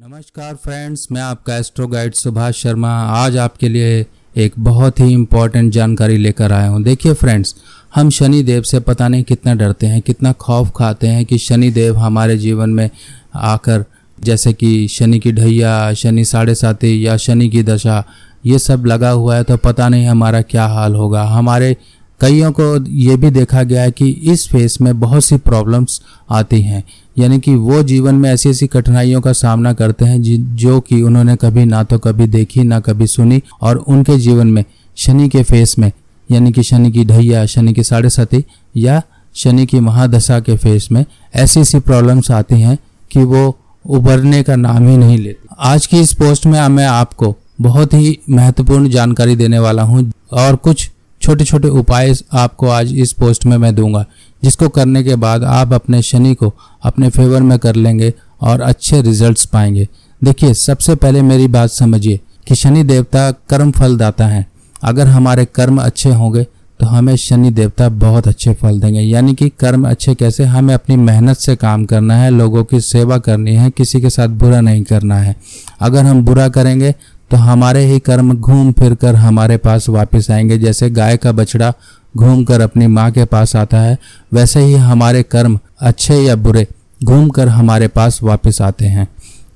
नमस्कार फ्रेंड्स, मैं आपका एस्ट्रो गाइड सुभाष शर्मा। आज आपके लिए एक बहुत ही इम्पोर्टेंट जानकारी लेकर आया हूँ। देखिए फ्रेंड्स, हम शनि देव से पता नहीं कितना डरते हैं, कितना खौफ खाते हैं कि शनि देव हमारे जीवन में आकर, जैसे कि शनि की ढैया, शनि साढ़े साथी या शनि की दशा, ये सब लगा हुआ है तो पता नहीं हमारा क्या हाल होगा। हमारे कईयों को ये भी देखा गया है कि इस फेस में बहुत सी प्रॉब्लम्स आती हैं। यानी कि वो जीवन में ऐसी ऐसी कठिनाइयों का सामना करते हैं जो कि उन्होंने कभी ना तो कभी देखी, ना कभी सुनी और उनके जीवन में, शनि के फेस में, यानी कि शनि की ढैया, शनि की साढ़े सती या शनि की महादशा के फेस में ऐसी ऐसी प्रॉब्लम्स आती हैं कि वो उभरने का नाम ही नहीं लेते। आज की इस पोस्ट में मैं आपको बहुत ही महत्वपूर्ण जानकारी देने वाला हूँ और कुछ छोटे छोटे उपाय आपको आज इस पोस्ट में मैं दूँगा, जिसको करने के बाद आप अपने शनि को अपने फेवर में कर लेंगे और अच्छे रिजल्ट्स पाएँगे। देखिए, सबसे पहले मेरी बात समझिए कि शनि देवता कर्म फल दाता है। अगर हमारे कर्म अच्छे होंगे तो हमें शनि देवता बहुत अच्छे फल देंगे। यानी कि कर्म अच्छे कैसे? हमें अपनी मेहनत से काम करना है, लोगों की सेवा करनी है, किसी के साथ बुरा नहीं करना है। अगर हम बुरा करेंगे तो हमारे ही कर्म घूम फिर कर हमारे पास वापस आएँगे। जैसे गाय का बछड़ा घूम कर अपनी माँ के पास आता है, वैसे ही हमारे कर्म अच्छे या बुरे घूम कर हमारे पास वापस आते हैं।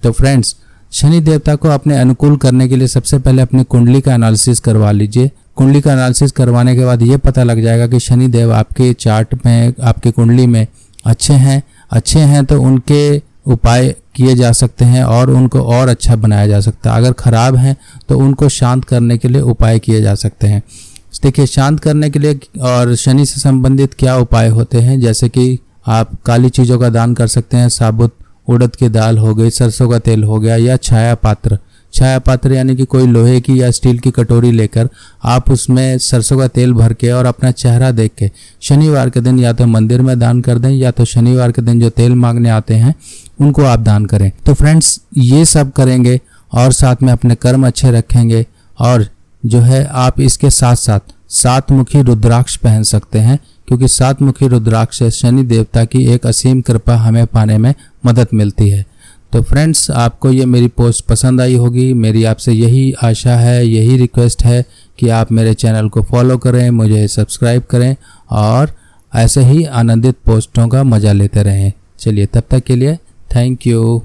तो फ्रेंड्स शनि देवता को अपने अनुकूल करने के लिए सबसे पहले अपनी कुंडली का एनालिसिस करवा लीजिए। कुंडली का एनालिसिस करवाने के बाद ये पता लग जाएगा कि शनि देव आपके चार्ट में, आपकी कुंडली में अच्छे हैं अच्छे हैं तो उनके उपाय किए जा सकते हैं और उनको और अच्छा बनाया जा सकता है। अगर ख़राब हैं तो उनको शांत करने के लिए उपाय किए जा सकते हैं। देखिए, शांत करने के लिए और शनि से संबंधित क्या उपाय होते हैं? जैसे कि आप काली चीज़ों का दान कर सकते हैं, साबुत, उड़द की दाल हो गई, सरसों का तेल हो गया या छाया पात्र छाया पात्र यानी कि कोई लोहे की या स्टील की कटोरी लेकर आप उसमें सरसों का तेल भर के और अपना चेहरा देख के, शनिवार के दिन या तो मंदिर में दान कर दें या तो शनिवार के दिन जो तेल मांगने आते हैं उनको आप दान करें। तो फ्रेंड्स, ये सब करेंगे और साथ में अपने कर्म अच्छे रखेंगे और जो है आप इसके साथ साथ सात मुखी रुद्राक्ष पहन सकते हैं, क्योंकि सात मुखी रुद्राक्ष से शनि देवता की एक असीम कृपा हमें पाने में मदद मिलती है। तो फ्रेंड्स, आपको ये मेरी पोस्ट पसंद आई होगी। मेरी आपसे यही आशा है, यही रिक्वेस्ट है कि आप मेरे चैनल को फॉलो करें, मुझे सब्सक्राइब करें और ऐसे ही आनंदित पोस्टों का मज़ा लेते रहें। चलिए, तब तक के लिए थैंक यू